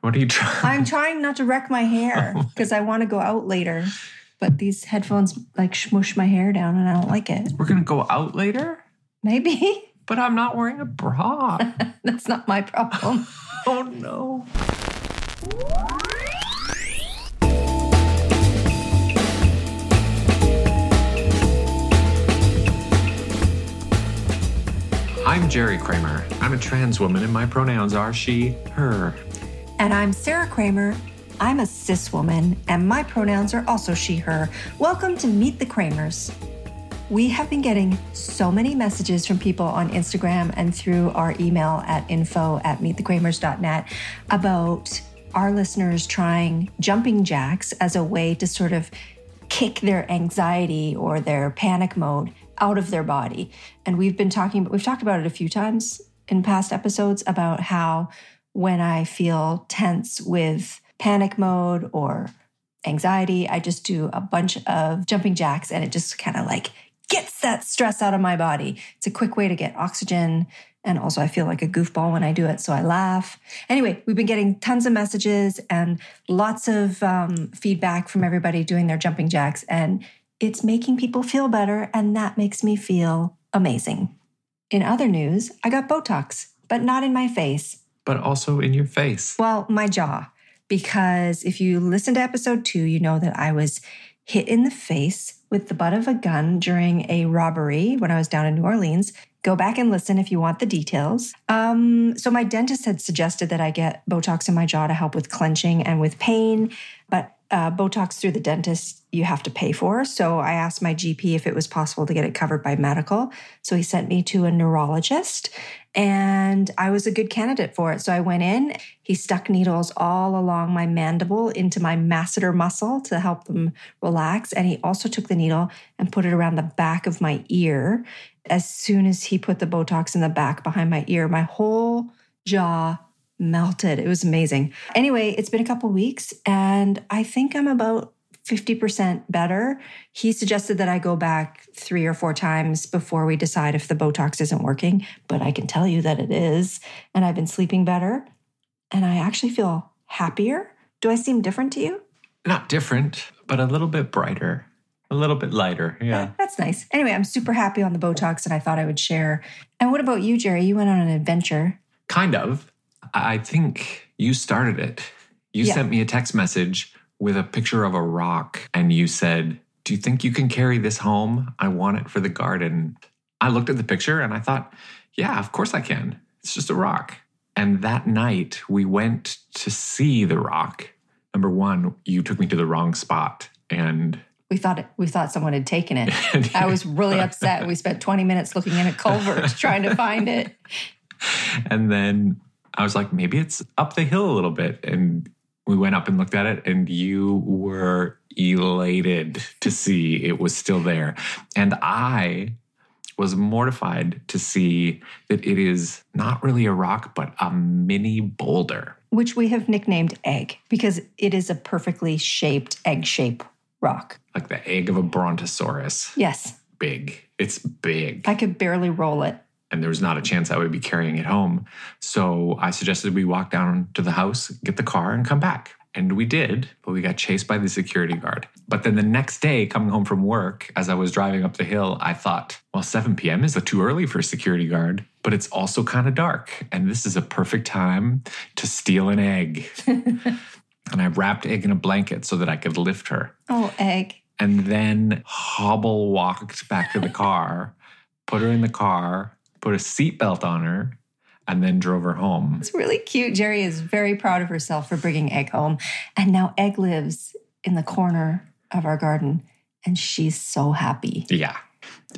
What are you trying? I'm trying not to wreck my hair oh because I want to go out later. But these headphones like smush my hair down and I don't like it. We're gonna go out later, Maybe but I'm not wearing a bra. that's not my problem. oh no. I'm Jerry Kramer. I'm a trans woman, and my pronouns are she, her. And I'm Sarah Kramer. I'm a cis woman, and my pronouns are also she, her. Welcome to Meet the Kramers. We have been getting so many messages from people on Instagram and through our email at info at meetthekramers.net about our listeners trying jumping jacks as a way to sort of kick their anxiety or their panic mode out of their body. And we've been talking, but we've talked about it a few times in past episodes about how when I feel tense with panic mode or anxiety, I just do a bunch of jumping jacks and it just kind of like gets that stress out of my body. It's a quick way to get oxygen. And also, I feel like a goofball when I do it, so I laugh. Anyway, we've been getting tons of messages and lots of um, feedback from everybody doing their jumping jacks, and it's making people feel better, and that makes me feel amazing. In other news, I got Botox, but not in my face. But also in your face. Well, my jaw. Because if you listen to episode two, you know that I was hit in the face with the butt of a gun during a robbery when I was down in New Orleans. Go back and listen if you want the details. Um, so, my dentist had suggested that I get Botox in my jaw to help with clenching and with pain, but uh, Botox through the dentist you have to pay for. So I asked my GP if it was possible to get it covered by medical. So he sent me to a neurologist and I was a good candidate for it. So I went in, he stuck needles all along my mandible into my masseter muscle to help them relax. And he also took the needle and put it around the back of my ear. As soon as he put the Botox in the back behind my ear, my whole jaw melted. It was amazing. Anyway, it's been a couple weeks and I think I'm about 50% better. He suggested that I go back three or four times before we decide if the Botox isn't working, but I can tell you that it is. And I've been sleeping better and I actually feel happier. Do I seem different to you? Not different, but a little bit brighter, a little bit lighter. Yeah. That's nice. Anyway, I'm super happy on the Botox and I thought I would share. And what about you, Jerry? You went on an adventure. Kind of. I think you started it. You Yeah. sent me a text message with a picture of a rock and you said, Do you think you can carry this home? I want it for the garden. I looked at the picture and I thought, Yeah, of course I can. It's just a rock. And that night we went to see the rock. Number one, you took me to the wrong spot. And We thought it, we thought someone had taken it. I was really upset. We spent 20 minutes looking in a culvert trying to find it. And then I was like, maybe it's up the hill a little bit. And we went up and looked at it, and you were elated to see it was still there. And I was mortified to see that it is not really a rock, but a mini boulder. which we have nicknamed egg because it is a perfectly shaped egg shape rock. Like the egg of a brontosaurus. Yes, Big. It's big. I could barely roll it. And there was not a chance I would be carrying it home. So I suggested we walk down to the house, get the car, and come back. And we did, but we got chased by the security guard. But then the next day, coming home from work, as I was driving up the hill, I thought, well, 7 p.m. is too early for a security guard, but it's also kind of dark. And this is a perfect time to steal an egg. and I wrapped egg in a blanket so that I could lift her Oh, egg. and then hobble walked back to the car, put her in the car, put a seatbelt on her, and then drove her home. It's really cute. Jerry is very proud of herself for bringing egg home. And now egg lives in the corner of our garden and she's so happy. Yeah.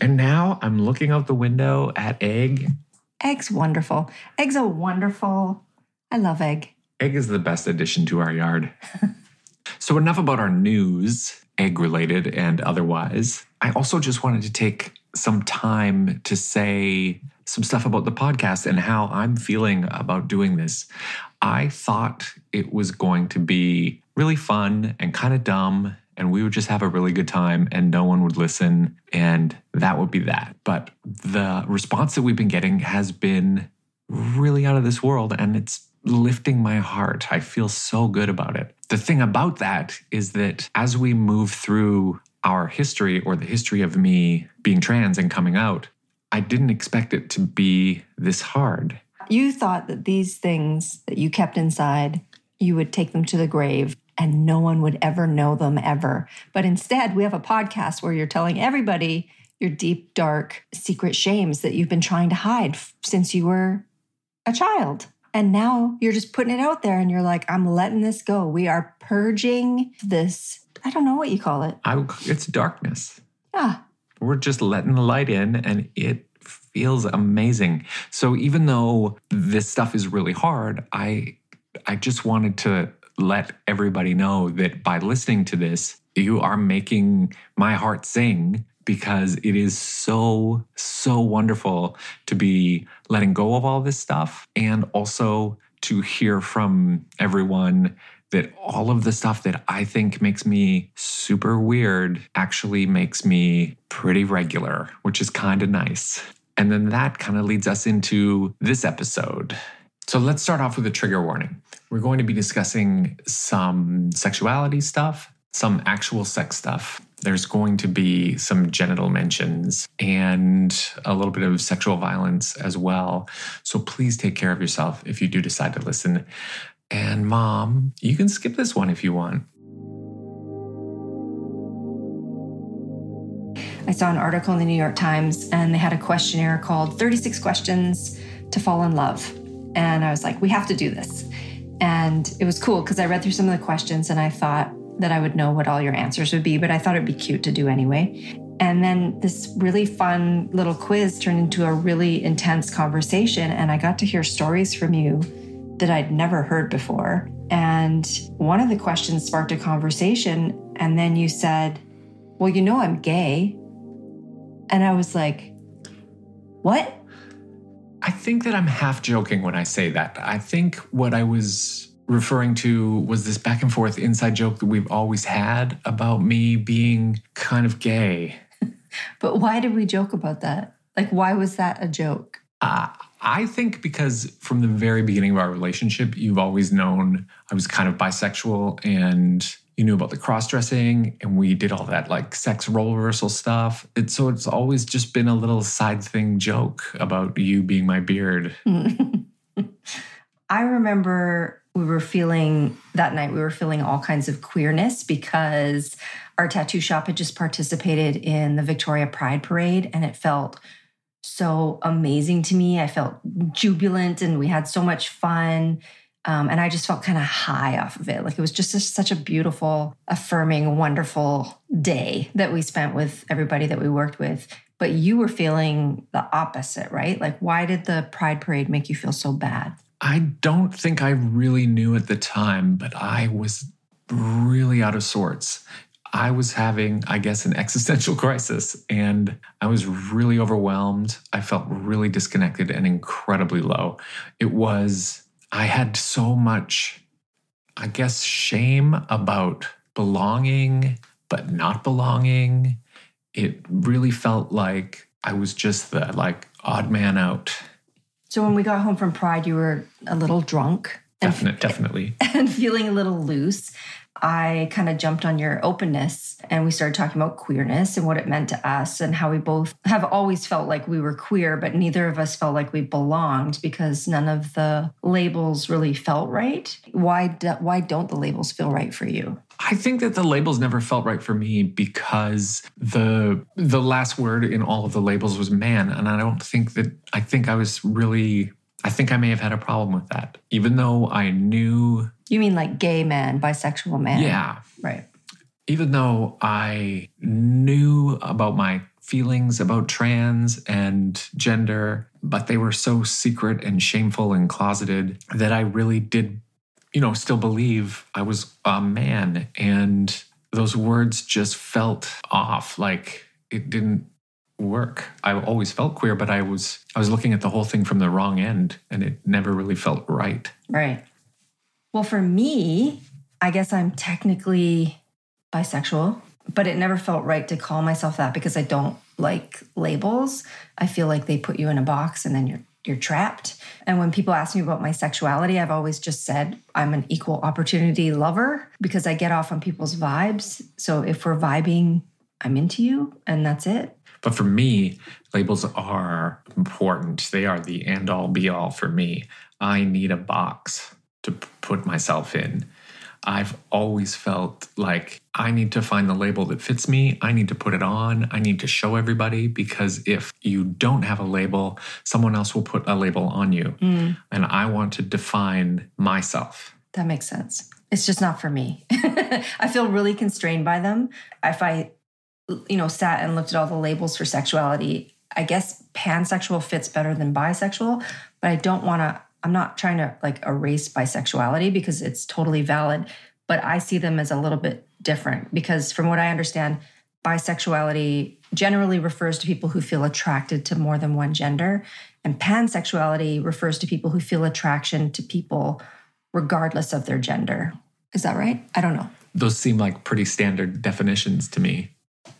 And now I'm looking out the window at Egg. Egg's wonderful. Egg's a wonderful. I love egg. Egg is the best addition to our yard. so, enough about our news, egg related and otherwise. I also just wanted to take some time to say some stuff about the podcast and how I'm feeling about doing this. I thought it was going to be really fun and kind of dumb, and we would just have a really good time and no one would listen, and that would be that. But the response that we've been getting has been really out of this world, and it's lifting my heart. I feel so good about it. The thing about that is that as we move through our history or the history of me being trans and coming out, I didn't expect it to be this hard. You thought that these things that you kept inside, you would take them to the grave and no one would ever know them ever. But instead, we have a podcast where you're telling everybody your deep, dark, secret shames that you've been trying to hide since you were a child. And now you're just putting it out there and you're like, I'm letting this go. We are purging this. I don't know what you call it. I, it's darkness. Yeah. We're just letting the light in and it feels amazing. So even though this stuff is really hard, I I just wanted to let everybody know that by listening to this, you are making my heart sing because it is so, so wonderful to be letting go of all this stuff and also to hear from everyone that all of the stuff that I think makes me super weird actually makes me pretty regular, which is kind of nice. And then that kind of leads us into this episode. So let's start off with a trigger warning. We're going to be discussing some sexuality stuff, some actual sex stuff. There's going to be some genital mentions and a little bit of sexual violence as well. So please take care of yourself if you do decide to listen. And mom, you can skip this one if you want. I saw an article in the New York Times and they had a questionnaire called 36 Questions to Fall in Love. And I was like, we have to do this. And it was cool because I read through some of the questions and I thought that I would know what all your answers would be, but I thought it'd be cute to do anyway. And then this really fun little quiz turned into a really intense conversation. And I got to hear stories from you that I'd never heard before. And one of the questions sparked a conversation. And then you said, Well, you know, I'm gay. And I was like, What? I think that I'm half joking when I say that. I think what I was referring to was this back and forth inside joke that we've always had about me being kind of gay. but why did we joke about that? Like, why was that a joke? Uh, I think because from the very beginning of our relationship, you've always known I was kind of bisexual and you knew about the cross dressing and we did all that like sex role reversal stuff. It, so it's always just been a little side thing joke about you being my beard. I remember we were feeling that night, we were feeling all kinds of queerness because our tattoo shop had just participated in the Victoria Pride Parade and it felt so amazing to me. I felt jubilant and we had so much fun. Um, and I just felt kind of high off of it. Like it was just a, such a beautiful, affirming, wonderful day that we spent with everybody that we worked with. But you were feeling the opposite, right? Like, why did the Pride Parade make you feel so bad? I don't think I really knew at the time, but I was really out of sorts. I was having, I guess, an existential crisis and I was really overwhelmed. I felt really disconnected and incredibly low. It was I had so much, I guess, shame about belonging, but not belonging. It really felt like I was just the like odd man out. So when we got home from Pride, you were a little drunk. Definite, definitely. And feeling a little loose. I kind of jumped on your openness and we started talking about queerness and what it meant to us and how we both have always felt like we were queer, but neither of us felt like we belonged because none of the labels really felt right. Why, do, why don't the labels feel right for you? I think that the labels never felt right for me because the the last word in all of the labels was man and I don't think that I think I was really I think I may have had a problem with that. Even though I knew you mean like gay man, bisexual man? Yeah. Right. Even though I knew about my feelings about trans and gender, but they were so secret and shameful and closeted that I really did, you know, still believe I was a man. And those words just felt off. Like it didn't work. I always felt queer, but I was I was looking at the whole thing from the wrong end and it never really felt right. Right. Well, for me, I guess I'm technically bisexual, but it never felt right to call myself that because I don't like labels. I feel like they put you in a box and then you're you're trapped. And when people ask me about my sexuality, I've always just said I'm an equal opportunity lover because I get off on people's vibes. So if we're vibing, I'm into you and that's it. But for me, labels are important. They are the end all be all for me. I need a box to put myself in. I've always felt like I need to find the label that fits me. I need to put it on. I need to show everybody because if you don't have a label, someone else will put a label on you. Mm. And I want to define myself. That makes sense. It's just not for me. I feel really constrained by them. If I, you know, sat and looked at all the labels for sexuality, I guess pansexual fits better than bisexual, but I don't want to I'm not trying to like erase bisexuality because it's totally valid, but I see them as a little bit different because from what I understand, bisexuality generally refers to people who feel attracted to more than one gender, and pansexuality refers to people who feel attraction to people regardless of their gender. Is that right? I don't know. Those seem like pretty standard definitions to me.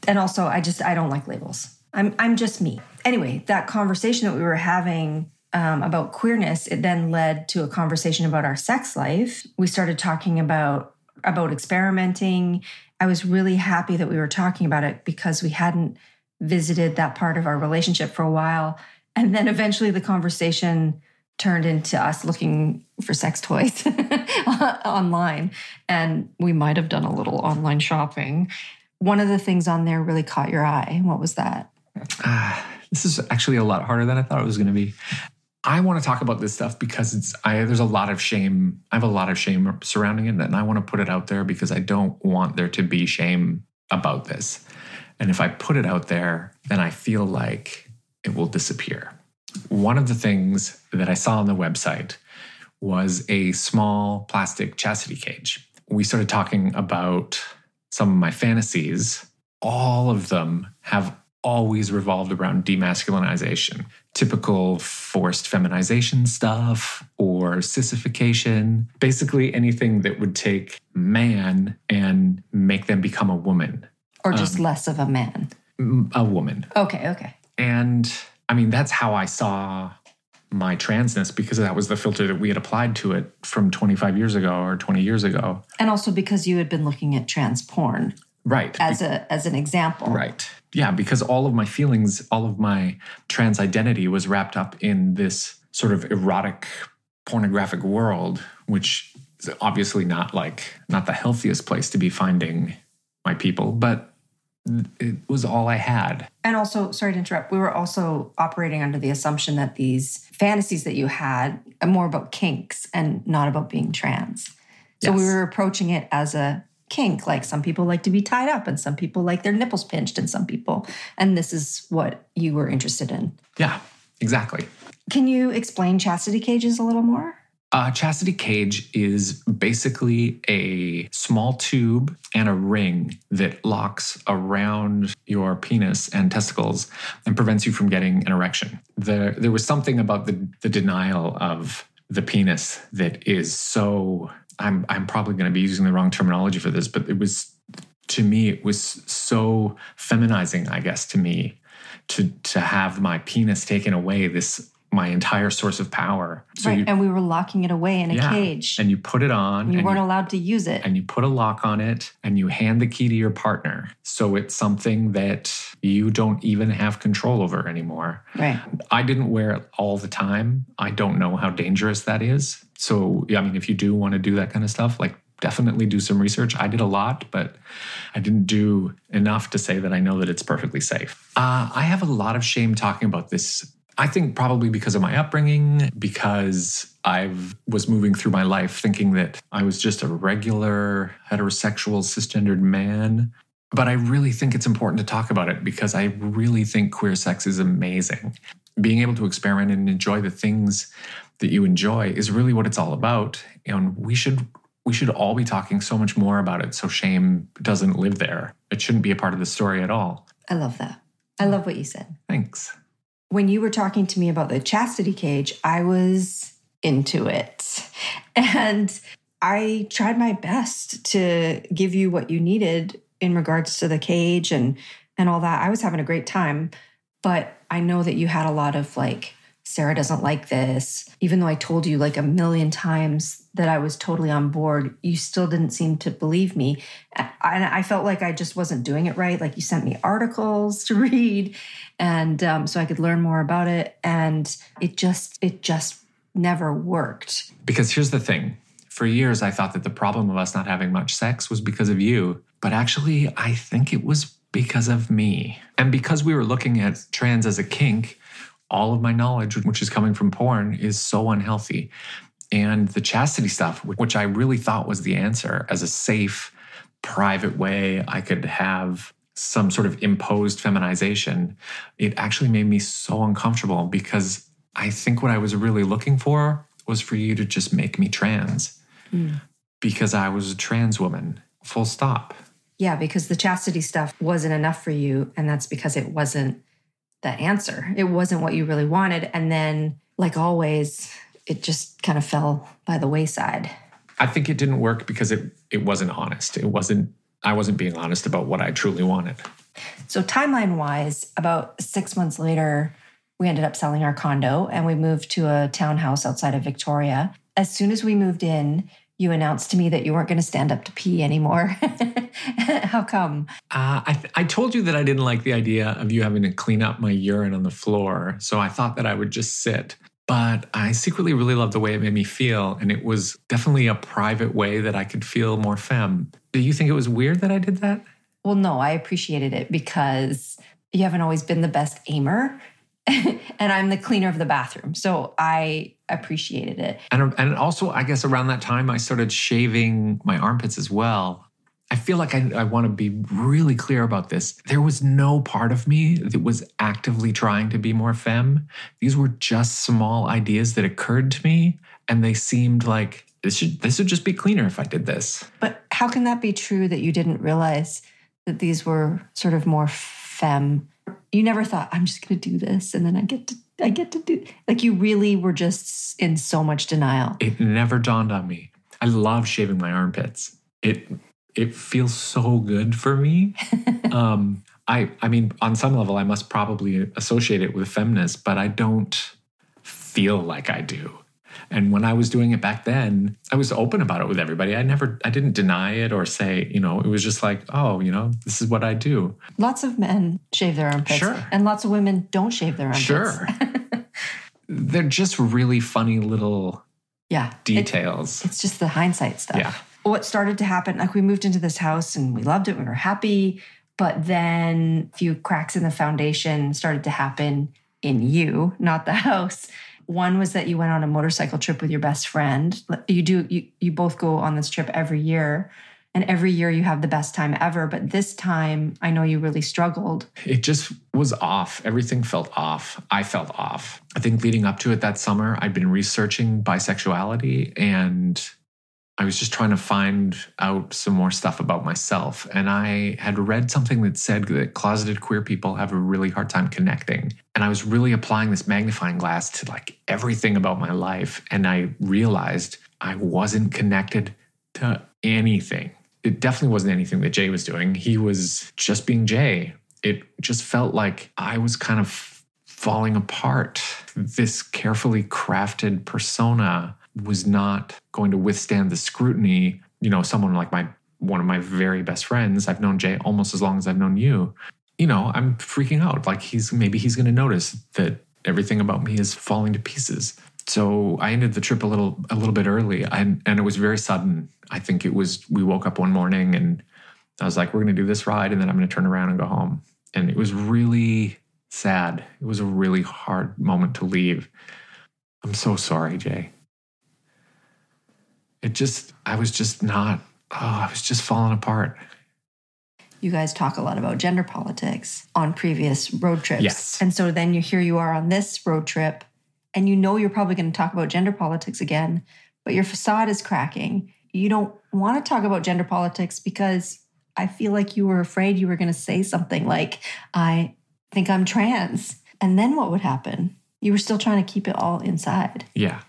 And also, I just I don't like labels. I'm I'm just me. Anyway, that conversation that we were having um, about queerness, it then led to a conversation about our sex life. We started talking about about experimenting. I was really happy that we were talking about it because we hadn't visited that part of our relationship for a while. And then eventually the conversation turned into us looking for sex toys online. And we might have done a little online shopping. One of the things on there really caught your eye. What was that? Uh, this is actually a lot harder than I thought it was going to be. I want to talk about this stuff because it's I there's a lot of shame. I have a lot of shame surrounding it, and I want to put it out there because I don't want there to be shame about this. And if I put it out there, then I feel like it will disappear. One of the things that I saw on the website was a small plastic chastity cage. We started talking about some of my fantasies. All of them have always revolved around demasculinization, typical forced feminization stuff or sissification, basically anything that would take man and make them become a woman. Or just um, less of a man. A woman. Okay, okay. And I mean, that's how I saw my transness because that was the filter that we had applied to it from 25 years ago or 20 years ago. And also because you had been looking at trans porn. Right. As a as an example. Right yeah, because all of my feelings, all of my trans identity was wrapped up in this sort of erotic, pornographic world, which is obviously not like not the healthiest place to be finding my people, but it was all I had. And also, sorry to interrupt, we were also operating under the assumption that these fantasies that you had are more about kinks and not about being trans. So yes. we were approaching it as a kink. Like some people like to be tied up, and some people like their nipples pinched, and some people. And this is what you were interested in. Yeah, exactly. Can you explain chastity cages a little more? A chastity cage is basically a small tube and a ring that locks around your penis and testicles and prevents you from getting an erection. There, there was something about the, the denial of the penis that is so I'm I'm probably going to be using the wrong terminology for this, but it was to me it was so feminizing, I guess, to me to to have my penis taken away. This my entire source of power. So right, you, and we were locking it away in a yeah, cage. And you put it on. You weren't you, allowed to use it. And you put a lock on it and you hand the key to your partner. So it's something that you don't even have control over anymore. Right. I didn't wear it all the time. I don't know how dangerous that is. So, I mean, if you do want to do that kind of stuff, like definitely do some research. I did a lot, but I didn't do enough to say that I know that it's perfectly safe. Uh, I have a lot of shame talking about this. I think probably because of my upbringing, because I was moving through my life thinking that I was just a regular heterosexual cisgendered man. But I really think it's important to talk about it because I really think queer sex is amazing. Being able to experiment and enjoy the things that you enjoy is really what it's all about. And we should we should all be talking so much more about it so shame doesn't live there. It shouldn't be a part of the story at all. I love that. I love what you said. Thanks. When you were talking to me about the chastity cage, I was into it. And I tried my best to give you what you needed in regards to the cage and and all that. I was having a great time, but I know that you had a lot of like Sarah doesn't like this. Even though I told you like a million times that I was totally on board, you still didn't seem to believe me. And I felt like I just wasn't doing it right. Like you sent me articles to read, and um, so I could learn more about it. And it just, it just never worked. Because here's the thing for years, I thought that the problem of us not having much sex was because of you. But actually, I think it was because of me. And because we were looking at trans as a kink, all of my knowledge, which is coming from porn, is so unhealthy. And the chastity stuff, which I really thought was the answer as a safe, private way I could have some sort of imposed feminization, it actually made me so uncomfortable because I think what I was really looking for was for you to just make me trans mm. because I was a trans woman, full stop. Yeah, because the chastity stuff wasn't enough for you. And that's because it wasn't the answer. It wasn't what you really wanted. And then, like always, it just kind of fell by the wayside. I think it didn't work because it it wasn't honest. It wasn't I wasn't being honest about what I truly wanted. So timeline wise, about 6 months later, we ended up selling our condo and we moved to a townhouse outside of Victoria. As soon as we moved in, you announced to me that you weren't going to stand up to pee anymore. How come? Uh, I, I told you that I didn't like the idea of you having to clean up my urine on the floor. So I thought that I would just sit. But I secretly really loved the way it made me feel. And it was definitely a private way that I could feel more femme. Do you think it was weird that I did that? Well, no, I appreciated it because you haven't always been the best aimer. and I'm the cleaner of the bathroom. So I appreciated it. And, and also, I guess around that time, I started shaving my armpits as well. I feel like I, I want to be really clear about this. There was no part of me that was actively trying to be more femme. These were just small ideas that occurred to me, and they seemed like this should this would just be cleaner if I did this. But how can that be true that you didn't realize that these were sort of more femme you never thought i'm just going to do this and then i get to i get to do like you really were just in so much denial. It never dawned on me. I love shaving my armpits. It it feels so good for me. Um i i mean on some level i must probably associate it with feminist but i don't feel like i do and when I was doing it back then, I was open about it with everybody. I never, I didn't deny it or say, you know, it was just like, oh, you know, this is what I do. Lots of men shave their armpits. Sure. And lots of women don't shave their armpits. Sure. They're just really funny little yeah details. It, it's just the hindsight stuff. Yeah. What started to happen, like we moved into this house and we loved it, we were happy, but then a few cracks in the foundation started to happen in you, not the house. One was that you went on a motorcycle trip with your best friend. You do you you both go on this trip every year. And every year you have the best time ever. But this time, I know you really struggled. It just was off. Everything felt off. I felt off. I think leading up to it that summer, I'd been researching bisexuality and I was just trying to find out some more stuff about myself. And I had read something that said that closeted queer people have a really hard time connecting. And I was really applying this magnifying glass to like everything about my life. And I realized I wasn't connected to anything. It definitely wasn't anything that Jay was doing. He was just being Jay. It just felt like I was kind of falling apart. This carefully crafted persona was not going to withstand the scrutiny. You know, someone like my one of my very best friends, I've known Jay almost as long as I've known you. You know, I'm freaking out. Like he's maybe he's going to notice that everything about me is falling to pieces. So I ended the trip a little a little bit early, and and it was very sudden. I think it was we woke up one morning and I was like, we're going to do this ride, and then I'm going to turn around and go home. And it was really sad. It was a really hard moment to leave. I'm so sorry, Jay it just, I was just not, oh, I was just falling apart. You guys talk a lot about gender politics on previous road trips. Yes. And so then you here you are on this road trip, and you know you're probably going to talk about gender politics again, but your facade is cracking. You don't want to talk about gender politics because I feel like you were afraid you were going to say something like, I think I'm trans. And then what would happen? You were still trying to keep it all inside. Yeah.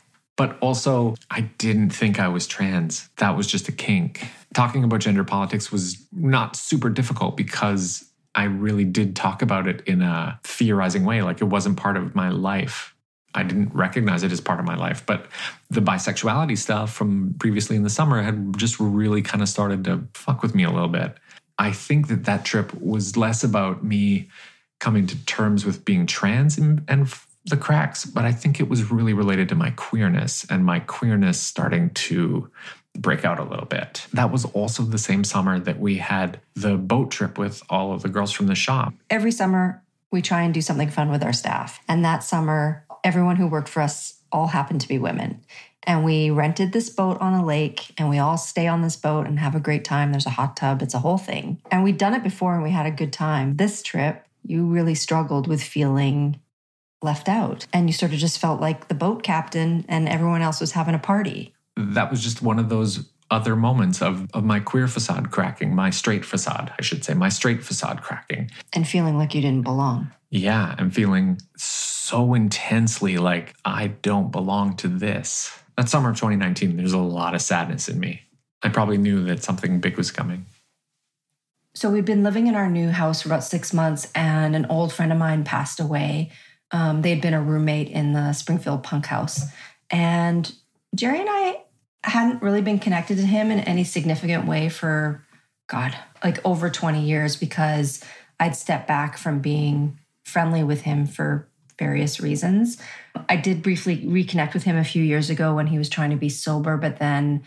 But also, I didn't think I was trans. That was just a kink. Talking about gender politics was not super difficult because I really did talk about it in a theorizing way. Like it wasn't part of my life. I didn't recognize it as part of my life. But the bisexuality stuff from previously in the summer had just really kind of started to fuck with me a little bit. I think that that trip was less about me coming to terms with being trans and, and the cracks, but I think it was really related to my queerness and my queerness starting to break out a little bit. That was also the same summer that we had the boat trip with all of the girls from the shop. Every summer, we try and do something fun with our staff. And that summer, everyone who worked for us all happened to be women. And we rented this boat on a lake and we all stay on this boat and have a great time. There's a hot tub, it's a whole thing. And we'd done it before and we had a good time. This trip, you really struggled with feeling left out. And you sort of just felt like the boat captain and everyone else was having a party. That was just one of those other moments of, of my queer facade cracking, my straight facade, I should say, my straight facade cracking. And feeling like you didn't belong. Yeah, and feeling so intensely like I don't belong to this. That summer of 2019, there's a lot of sadness in me. I probably knew that something big was coming. So we'd been living in our new house for about six months, and an old friend of mine passed away. Um, they'd been a roommate in the Springfield Punk House. And Jerry and I hadn't really been connected to him in any significant way for, God, like over 20 years because I'd stepped back from being friendly with him for various reasons. I did briefly reconnect with him a few years ago when he was trying to be sober, but then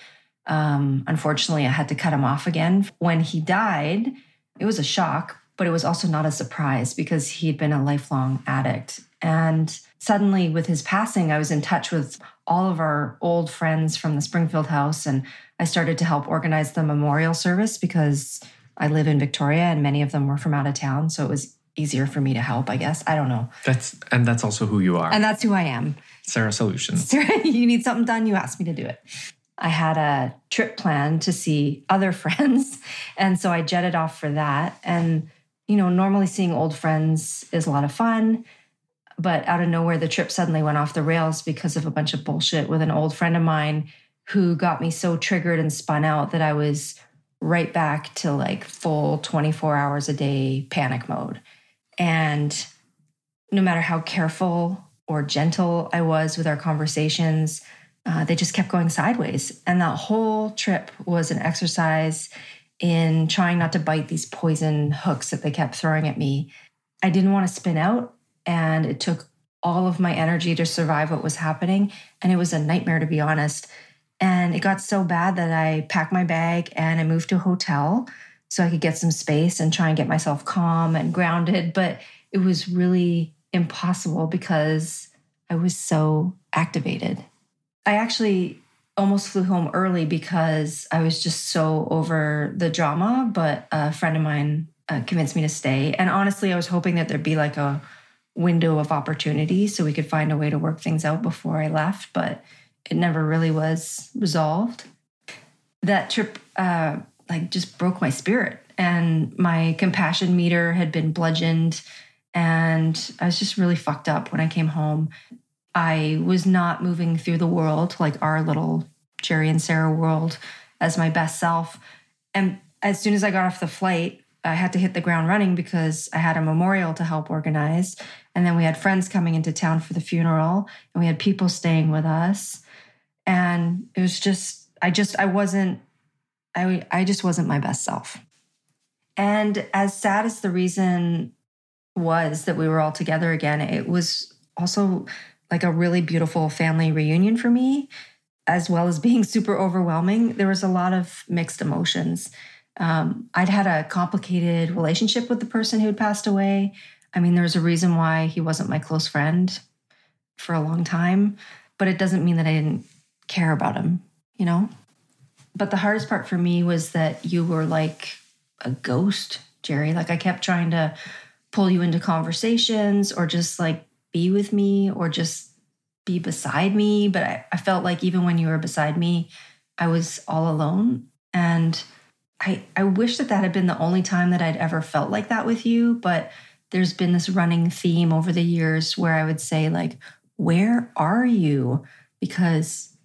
um, unfortunately I had to cut him off again. When he died, it was a shock, but it was also not a surprise because he'd been a lifelong addict. And suddenly, with his passing, I was in touch with all of our old friends from the Springfield house, and I started to help organize the memorial service because I live in Victoria and many of them were from out of town. So it was easier for me to help, I guess. I don't know. That's and that's also who you are. And that's who I am. Sarah Solutions. Sarah, you need something done, you ask me to do it. I had a trip planned to see other friends. And so I jetted off for that. And, you know, normally seeing old friends is a lot of fun. But out of nowhere, the trip suddenly went off the rails because of a bunch of bullshit with an old friend of mine who got me so triggered and spun out that I was right back to like full 24 hours a day panic mode. And no matter how careful or gentle I was with our conversations, uh, they just kept going sideways. And that whole trip was an exercise in trying not to bite these poison hooks that they kept throwing at me. I didn't want to spin out, and it took all of my energy to survive what was happening. And it was a nightmare, to be honest. And it got so bad that I packed my bag and I moved to a hotel so I could get some space and try and get myself calm and grounded. But it was really impossible because I was so activated. I actually almost flew home early because I was just so over the drama, but a friend of mine uh, convinced me to stay. And honestly, I was hoping that there'd be like a window of opportunity so we could find a way to work things out before I left, but it never really was resolved. That trip uh, like just broke my spirit and my compassion meter had been bludgeoned and I was just really fucked up when I came home. I was not moving through the world like our little Jerry and Sarah world as my best self. And as soon as I got off the flight, I had to hit the ground running because I had a memorial to help organize. And then we had friends coming into town for the funeral, and we had people staying with us. And it was just, I just, I wasn't, I, I just wasn't my best self. And as sad as the reason was that we were all together again, it was also like a really beautiful family reunion for me, as well as being super overwhelming. There was a lot of mixed emotions. Um, I'd had a complicated relationship with the person who had passed away. I mean, there's a reason why he wasn't my close friend for a long time, but it doesn't mean that I didn't care about him, you know? But the hardest part for me was that you were like a ghost, Jerry. Like I kept trying to pull you into conversations or just like be with me or just be beside me. But I, I felt like even when you were beside me, I was all alone. And I, I wish that that had been the only time that I'd ever felt like that with you. But there's been this running theme over the years where I would say, like, where are you? Because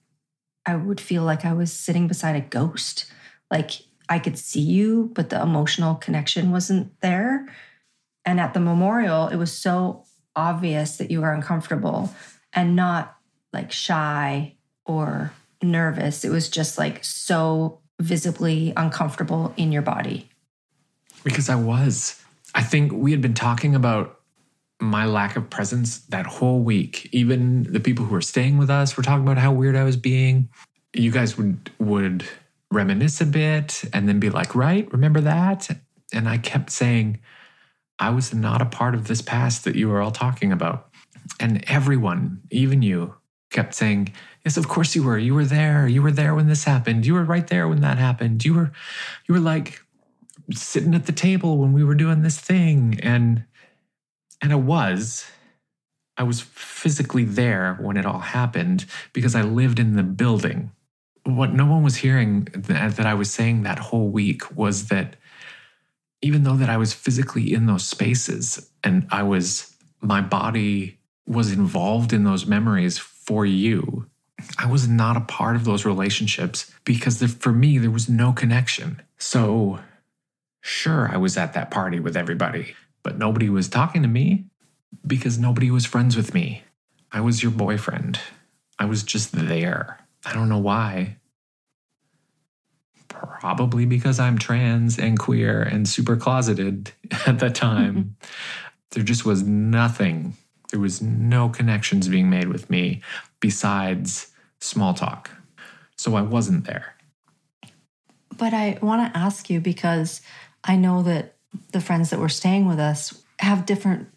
I would feel like I was sitting beside a ghost. Like I could see you, but the emotional connection wasn't there. And at the memorial, it was so obvious that you were uncomfortable. and not like shy or nervous. It was just like so visibly uncomfortable in your body. Because I was. I think we had been talking about my lack of presence that whole week. Even the people who were staying with us were talking about how weird I was being. You guys would would reminisce a bit and then be like, "Right, remember that?" And I kept saying, "I was not a part of this past that you were all talking about." And everyone, even you, kept saying, Yes, of course you were. You were there. You were there when this happened. You were right there when that happened. You were you were like sitting at the table when we were doing this thing. And and I was. I was physically there when it all happened because I lived in the building. What no one was hearing that, that I was saying that whole week was that even though that I was physically in those spaces and I was my body was involved in those memories for you. I was not a part of those relationships because for me, there was no connection. So, sure, I was at that party with everybody, but nobody was talking to me because nobody was friends with me. I was your boyfriend. I was just there. I don't know why. Probably because I'm trans and queer and super closeted at that time. Mm-hmm. there just was nothing there was no connections being made with me besides small talk. So I wasn't there. But I want to ask you because I know that the friends that were staying with us have different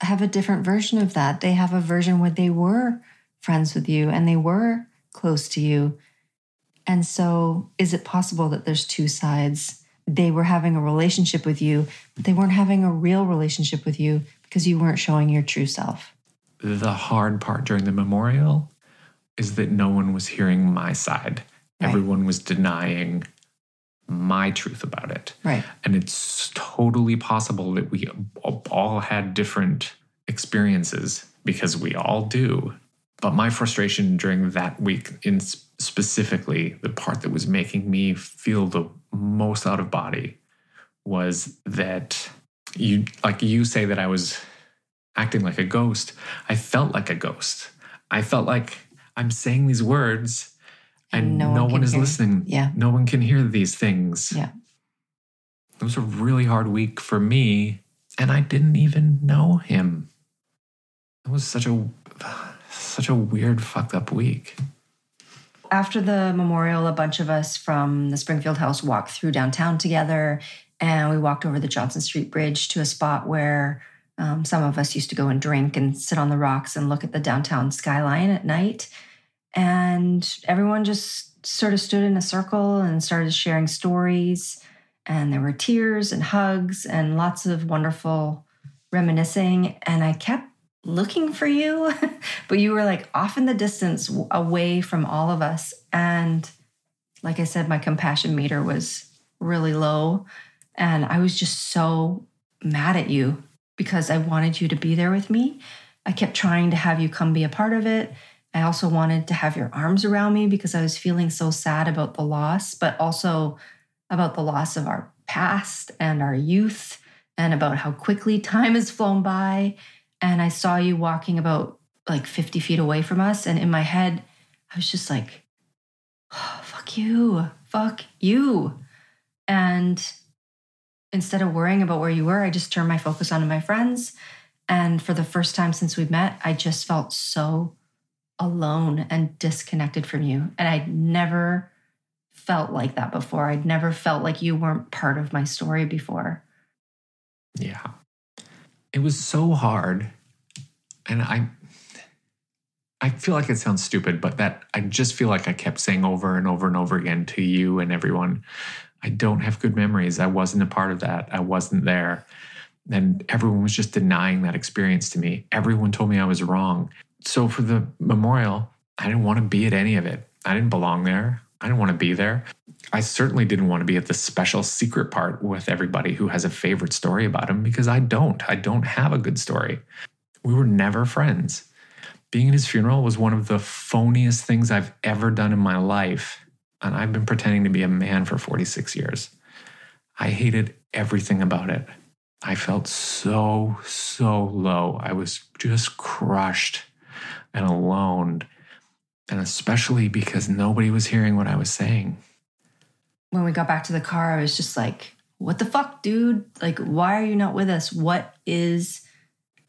have a different version of that. They have a version where they were friends with you and they were close to you. And so is it possible that there's two sides? They were having a relationship with you, but they weren't having a real relationship with you because you weren't showing your true self. The hard part during the memorial is that no one was hearing my side. Right. Everyone was denying my truth about it. Right. And it's totally possible that we all had different experiences because we all do. But my frustration during that week, in specifically the part that was making me feel the most out of body, was that you like you say that I was acting like a ghost. I felt like a ghost. I felt like I'm saying these words and, and no, no, one, one is hear. listening. Yeah. No one can hear these things. Yeah. It was a really hard week for me and I didn't even know him. It was such a such a weird fucked up week. After the memorial, a bunch of us from the Springfield house walked through downtown together and we walked over the Johnson Street Bridge to a spot where um, some of us used to go and drink and sit on the rocks and look at the downtown skyline at night. And everyone just sort of stood in a circle and started sharing stories. And there were tears and hugs and lots of wonderful reminiscing. And I kept looking for you, but you were like off in the distance away from all of us. And like I said, my compassion meter was really low. And I was just so mad at you because I wanted you to be there with me. I kept trying to have you come be a part of it. I also wanted to have your arms around me because I was feeling so sad about the loss, but also about the loss of our past and our youth and about how quickly time has flown by. And I saw you walking about like 50 feet away from us. And in my head, I was just like, oh, fuck you, fuck you. And instead of worrying about where you were, I just turned my focus onto my friends. And for the first time since we met, I just felt so alone and disconnected from you. And I'd never felt like that before. I'd never felt like you weren't part of my story before. Yeah. It was so hard. And I I feel like it sounds stupid, but that I just feel like I kept saying over and over and over again to you and everyone I don't have good memories. I wasn't a part of that. I wasn't there. And everyone was just denying that experience to me. Everyone told me I was wrong. So for the memorial, I didn't want to be at any of it. I didn't belong there. I didn't want to be there. I certainly didn't want to be at the special secret part with everybody who has a favorite story about him because I don't. I don't have a good story. We were never friends. Being at his funeral was one of the phoniest things I've ever done in my life and I've been pretending to be a man for 46 years. I hated everything about it. I felt so, so low. I was just crushed. and alone. And especially because nobody was hearing what I was saying. When we got back to the car, I was just like, what the fuck, dude? Like, why are you not with us? What is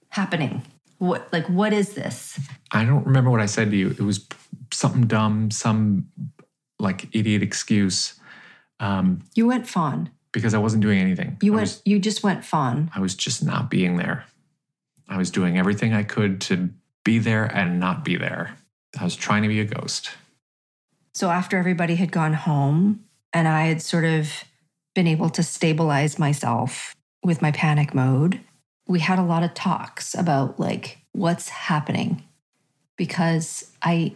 happening? What, like, what is this? I don't remember what I said to you. It was something dumb, some like idiot excuse. Um, You went fawn. because I wasn't doing anything. You I went, was, you just went fawn. I was just not being there. I was doing everything I could to be there and not be there. I was trying to be a ghost. So after everybody had gone home and I had sort of been able to stabilize myself with my panic mode, we had a lot of talks about like what's happening because I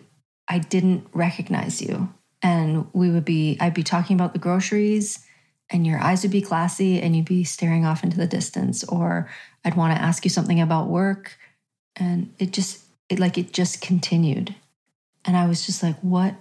I didn't recognize you. And we would be I'd be talking about the groceries and your eyes would be glassy and you'd be staring off into the distance or I'd want to ask you something about work and it just it like it just continued. And I was just like what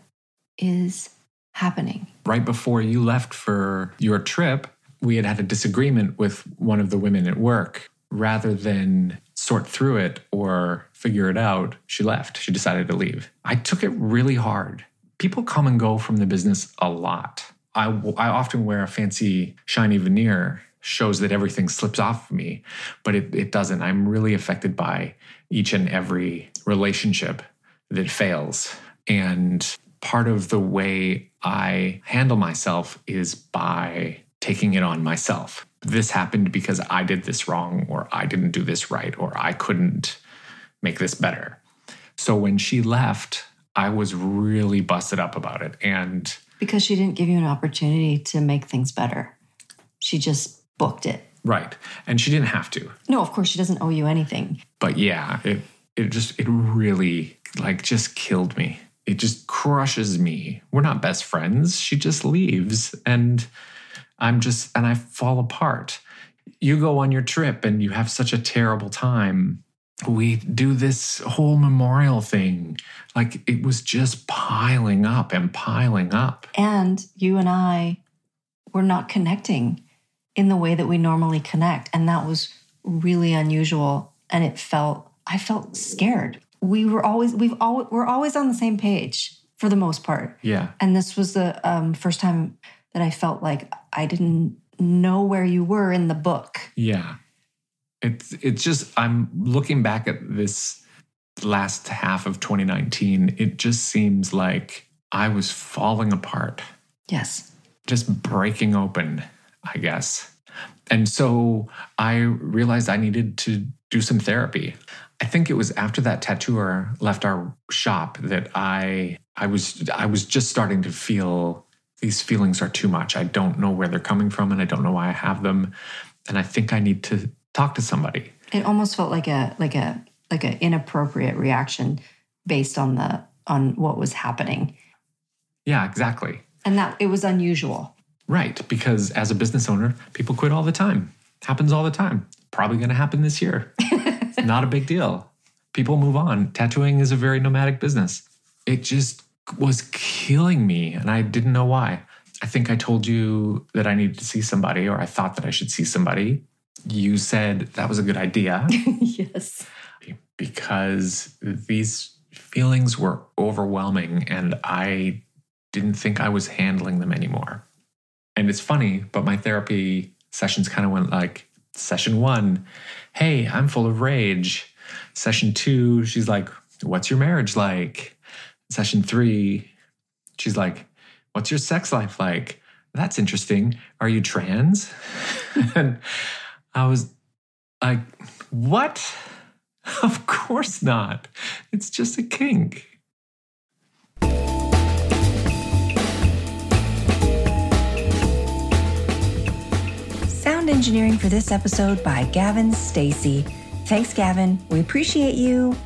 is happening? right before you left for your trip, we had had a disagreement with one of the women at work. Rather than sort through it or figure it out, she left. She decided to leave. I took it really hard. People come and go from the business a lot. I, I often wear a fancy, shiny veneer, shows that everything slips off of me, but it, it doesn't. I'm really affected by each and every relationship that fails. And part of the way I handle myself is by taking it on myself. This happened because I did this wrong, or I didn't do this right, or I couldn't make this better. So when she left, I was really busted up about it. And Because she didn't give you an opportunity to make things better. She just booked it. right. And she didn't have to. No, of course she doesn't owe you anything. But yeah, it it just it really like just killed me. It just crushes me. We're not best friends. She just leaves and I'm just and I fall apart. You go on your trip and you have such a terrible time. We do this whole memorial thing. Like it was just piling up and piling up. And you and I were not connecting in the way that we normally connect. And that was really unusual. And it felt, I felt scared. We were always, we've all we're always on the same page for the most part. Yeah. And this was the um, first time that I felt like I didn't know where you were in the book. Yeah. It's it's just I'm looking back at this last half of 2019, it just seems like I was falling apart, Yes. just breaking open, I guess. And so I realized I needed to do some therapy. I think it was after that tattooer left our shop that I I was I was just starting to feel these feelings are too much. I don't know where they're coming from and I don't know why I have them. And I think I need to talk to somebody. It almost felt like a like a like an inappropriate reaction based on the on what was happening. Yeah, exactly. And that it was unusual. Right. Because as a business owner, people quit all the time. Happens all the time. Probably going to happen this year. not a big deal. People move on. Tattooing is a very nomadic business. It just was killing me, and I didn't know why. I think I told you that I needed to see somebody, or I thought that I should see somebody. You said that was a good idea yes. because these feelings were overwhelming and I didn't think I was handling them anymore. And it's funny, but my therapy sessions kind of went like session one, hey, I'm full of rage. Session two, she's like, what's your marriage like? Session three, she's like, what's your sex life like? That's interesting. Are you trans? and I was like, what? Of course not. It's just a kink. Sound engineering for this episode by Gavin Stacy. Thanks, Gavin. We appreciate you.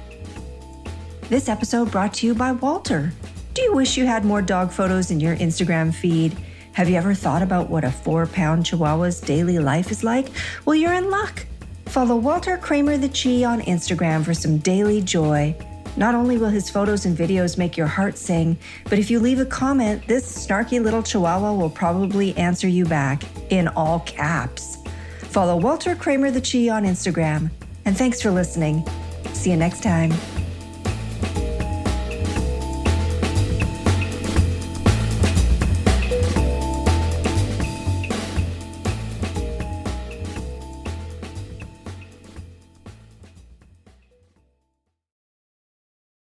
This episode brought to you by Walter. Do you wish you had more dog photos in your Instagram feed? Have you ever thought about what a four pound Chihuahua's daily life is like? Well, you're in luck. Follow Walter Kramer the Chi on Instagram for some daily joy. Not only will his photos and videos make your heart sing, but if you leave a comment, this snarky little chihuahua will probably answer you back in all caps. Follow Walter Kramer the Chi on Instagram. And thanks for listening. See you next time.